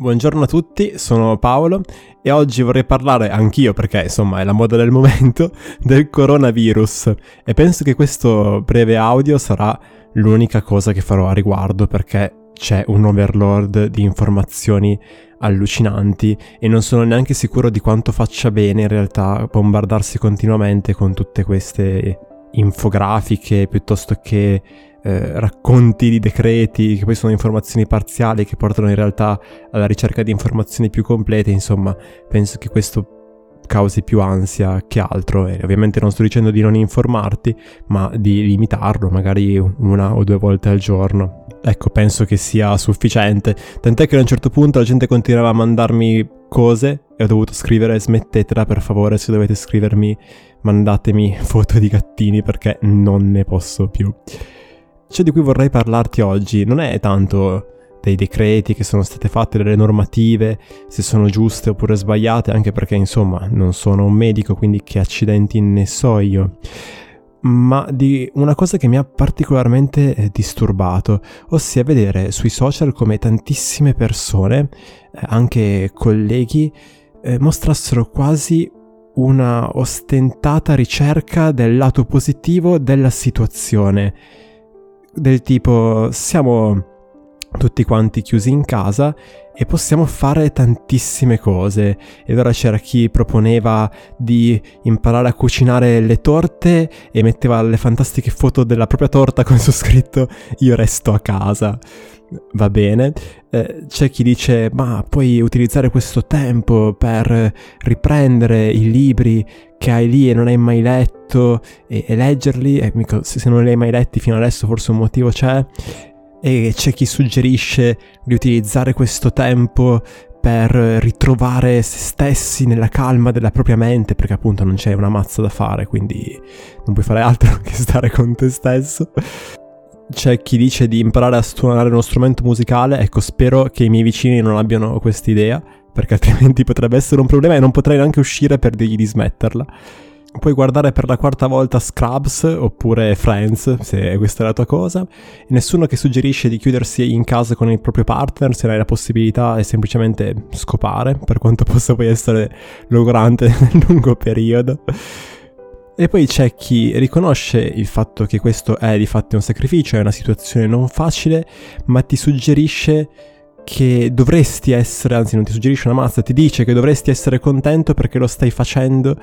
Buongiorno a tutti, sono Paolo e oggi vorrei parlare anch'io, perché insomma è la moda del momento, del coronavirus. E penso che questo breve audio sarà l'unica cosa che farò a riguardo perché c'è un overload di informazioni allucinanti e non sono neanche sicuro di quanto faccia bene in realtà bombardarsi continuamente con tutte queste infografiche piuttosto che eh, racconti di decreti, che poi sono informazioni parziali che portano in realtà alla ricerca di informazioni più complete, insomma, penso che questo causi più ansia che altro e ovviamente non sto dicendo di non informarti, ma di limitarlo, magari una o due volte al giorno. Ecco, penso che sia sufficiente, tant'è che a un certo punto la gente continuava a mandarmi cose e ho dovuto scrivere smettetela per favore, se dovete scrivermi mandatemi foto di gattini perché non ne posso più. Ciò di cui vorrei parlarti oggi non è tanto dei decreti che sono state fatte, delle normative, se sono giuste oppure sbagliate, anche perché insomma non sono un medico, quindi che accidenti ne so io, ma di una cosa che mi ha particolarmente eh, disturbato, ossia vedere sui social come tantissime persone, eh, anche colleghi, eh, mostrassero quasi una ostentata ricerca del lato positivo della situazione del tipo siamo tutti quanti chiusi in casa e possiamo fare tantissime cose. Ed ora c'era chi proponeva di imparare a cucinare le torte e metteva le fantastiche foto della propria torta con su scritto io resto a casa. Va bene. Eh, c'è chi dice ma puoi utilizzare questo tempo per riprendere i libri che hai lì e non hai mai letto e, e leggerli. E se non li hai mai letti fino adesso forse un motivo c'è e c'è chi suggerisce di utilizzare questo tempo per ritrovare se stessi nella calma della propria mente, perché appunto non c'è una mazza da fare, quindi non puoi fare altro che stare con te stesso. C'è chi dice di imparare a suonare uno strumento musicale, ecco spero che i miei vicini non abbiano quest'idea, perché altrimenti potrebbe essere un problema e non potrei neanche uscire per dirgli di smetterla. Puoi guardare per la quarta volta Scrubs oppure Friends, se questa è la tua cosa. Nessuno che suggerisce di chiudersi in casa con il proprio partner, se hai la possibilità è semplicemente scopare, per quanto possa poi essere logorante nel lungo periodo. E poi c'è chi riconosce il fatto che questo è di fatto un sacrificio, è una situazione non facile, ma ti suggerisce che dovresti essere, anzi non ti suggerisce una mazza, ti dice che dovresti essere contento perché lo stai facendo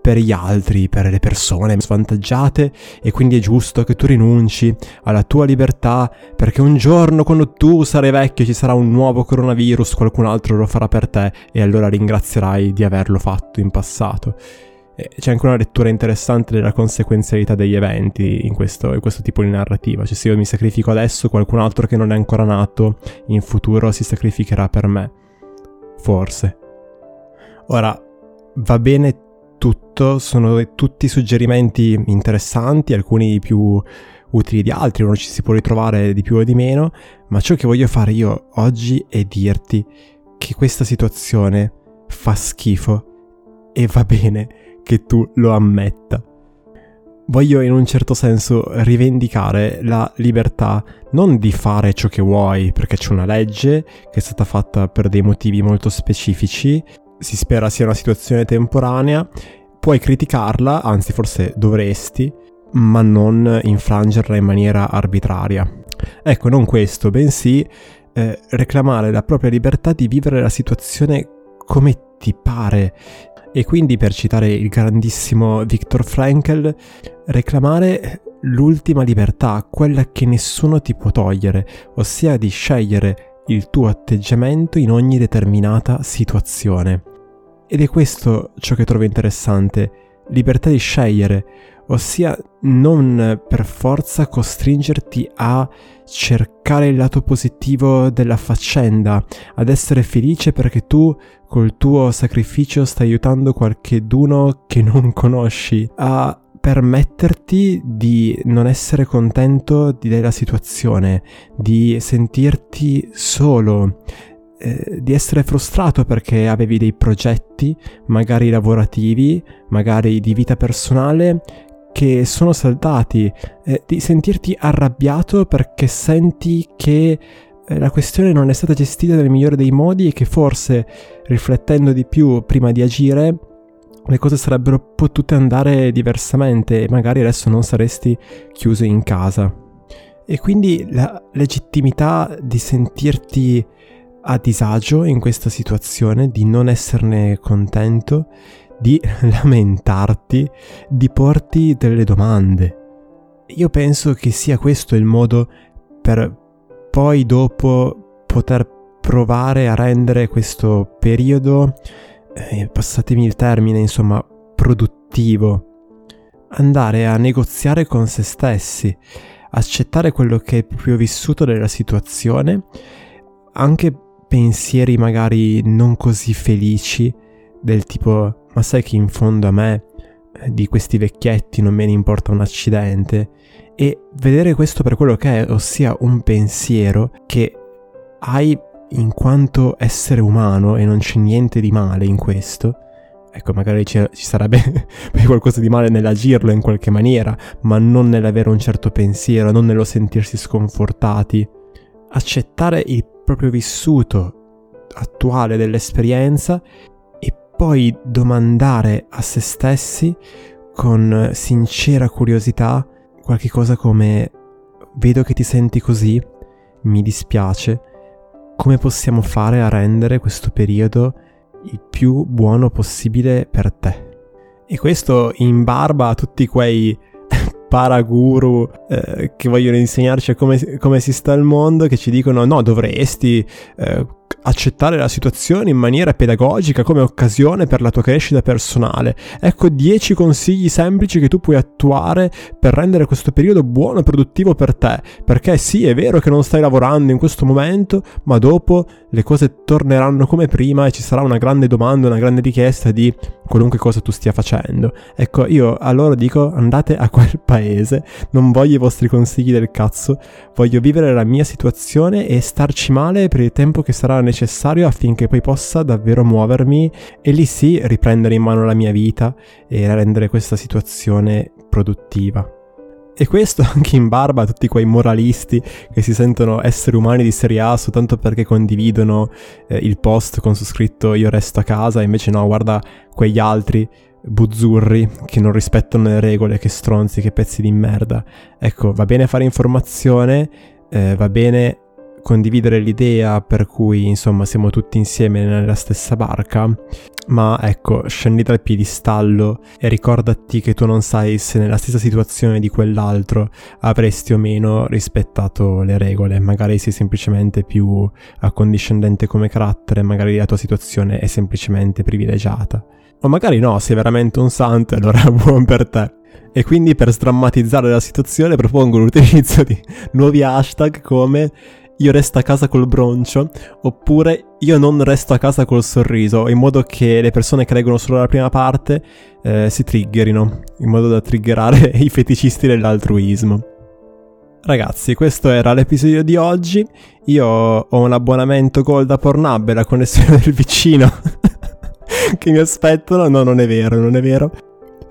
per gli altri, per le persone svantaggiate e quindi è giusto che tu rinunci alla tua libertà perché un giorno quando tu sarai vecchio ci sarà un nuovo coronavirus, qualcun altro lo farà per te e allora ringrazierai di averlo fatto in passato. C'è anche una lettura interessante della conseguenzialità degli eventi in questo, in questo, tipo di narrativa. Cioè, se io mi sacrifico adesso, qualcun altro che non è ancora nato in futuro si sacrificherà per me. Forse. Ora, va bene tutto, sono tutti suggerimenti interessanti, alcuni più utili di altri, uno ci si può ritrovare di più o di meno, ma ciò che voglio fare io oggi è dirti che questa situazione fa schifo e va bene che tu lo ammetta. Voglio in un certo senso rivendicare la libertà non di fare ciò che vuoi, perché c'è una legge che è stata fatta per dei motivi molto specifici, si spera sia una situazione temporanea, puoi criticarla, anzi forse dovresti, ma non infrangerla in maniera arbitraria. Ecco, non questo, bensì eh, reclamare la propria libertà di vivere la situazione come ti pare, e quindi, per citare il grandissimo Viktor Frankl, reclamare l'ultima libertà, quella che nessuno ti può togliere, ossia di scegliere il tuo atteggiamento in ogni determinata situazione. Ed è questo ciò che trovo interessante, libertà di scegliere, ossia non per forza costringerti a cercare il lato positivo della faccenda, ad essere felice perché tu col tuo sacrificio stai aiutando qualcheduno che non conosci, a permetterti di non essere contento della situazione, di sentirti solo, eh, di essere frustrato perché avevi dei progetti, magari lavorativi, magari di vita personale, che sono saltati, eh, di sentirti arrabbiato perché senti che eh, la questione non è stata gestita nel migliore dei modi e che forse, riflettendo di più prima di agire, le cose sarebbero potute andare diversamente e magari adesso non saresti chiuso in casa. E quindi la legittimità di sentirti a disagio in questa situazione, di non esserne contento, di lamentarti, di porti delle domande. Io penso che sia questo il modo per poi dopo poter provare a rendere questo periodo, eh, passatemi il termine, insomma, produttivo. Andare a negoziare con se stessi, accettare quello che è proprio vissuto della situazione, anche pensieri magari non così felici, del tipo, ma sai che in fondo a me eh, di questi vecchietti non me ne importa un accidente, e vedere questo per quello che è, ossia un pensiero che hai in quanto essere umano e non c'è niente di male in questo. Ecco, magari ci, ci sarebbe qualcosa di male nell'agirlo in qualche maniera, ma non nell'avere un certo pensiero, non nello sentirsi sconfortati. Accettare il proprio vissuto attuale dell'esperienza e poi domandare a se stessi con sincera curiosità qualche cosa come vedo che ti senti così, mi dispiace, come possiamo fare a rendere questo periodo il più buono possibile per te? E questo in barba a tutti quei paraguru eh, che vogliono insegnarci come, come, si sta il mondo, che ci dicono no, dovresti eh, accettare la situazione in maniera pedagogica come occasione per la tua crescita personale. Ecco 10 consigli semplici che tu puoi attuare per rendere questo periodo buono e produttivo per te. Perché sì, è vero che non stai lavorando in questo momento, ma dopo le cose torneranno come prima e ci sarà una grande domanda, una grande richiesta di qualunque cosa tu stia facendo. Ecco, io a loro dico andate a quel paese, non voglio i vostri consigli del cazzo, voglio vivere la mia situazione e starci male per il tempo che sarà necessario affinché poi possa davvero muovermi e lì sì riprendere in mano la mia vita e rendere questa situazione produttiva. E questo anche in barba a tutti quei moralisti che si sentono esseri umani di serie A soltanto perché condividono eh, il post con su scritto io resto a casa, e invece no, guarda quegli altri buzzurri che non rispettano le regole, che stronzi, che pezzi di merda. Ecco, va bene fare informazione, eh, va bene condividere l'idea per cui insomma siamo tutti insieme nella stessa barca, ma ecco, scendi dal piedistallo e ricordati che tu non sai se nella stessa situazione di quell'altro avresti o meno rispettato le regole, magari sei semplicemente più accondiscendente come carattere, magari la tua situazione è semplicemente privilegiata. O magari no, sei veramente un santo e allora buon per te. E quindi per sdrammatizzare la situazione propongo l'utilizzo di nuovi hashtag come io resto a casa col broncio, oppure io non resto a casa col sorriso, in modo che le persone che leggono solo la prima parte eh, si triggerino, in modo da triggerare i feticisti dell'altruismo. Ragazzi, questo era l'episodio di oggi. Io ho un abbonamento Gold a Pornhub e la connessione del vicino che mi aspettano. No, non è vero, non è vero.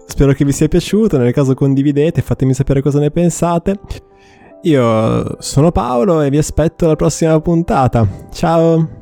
Spero che vi sia piaciuto, nel caso condividete, fatemi sapere cosa ne pensate. Io sono Paolo e vi aspetto alla prossima puntata. Ciao!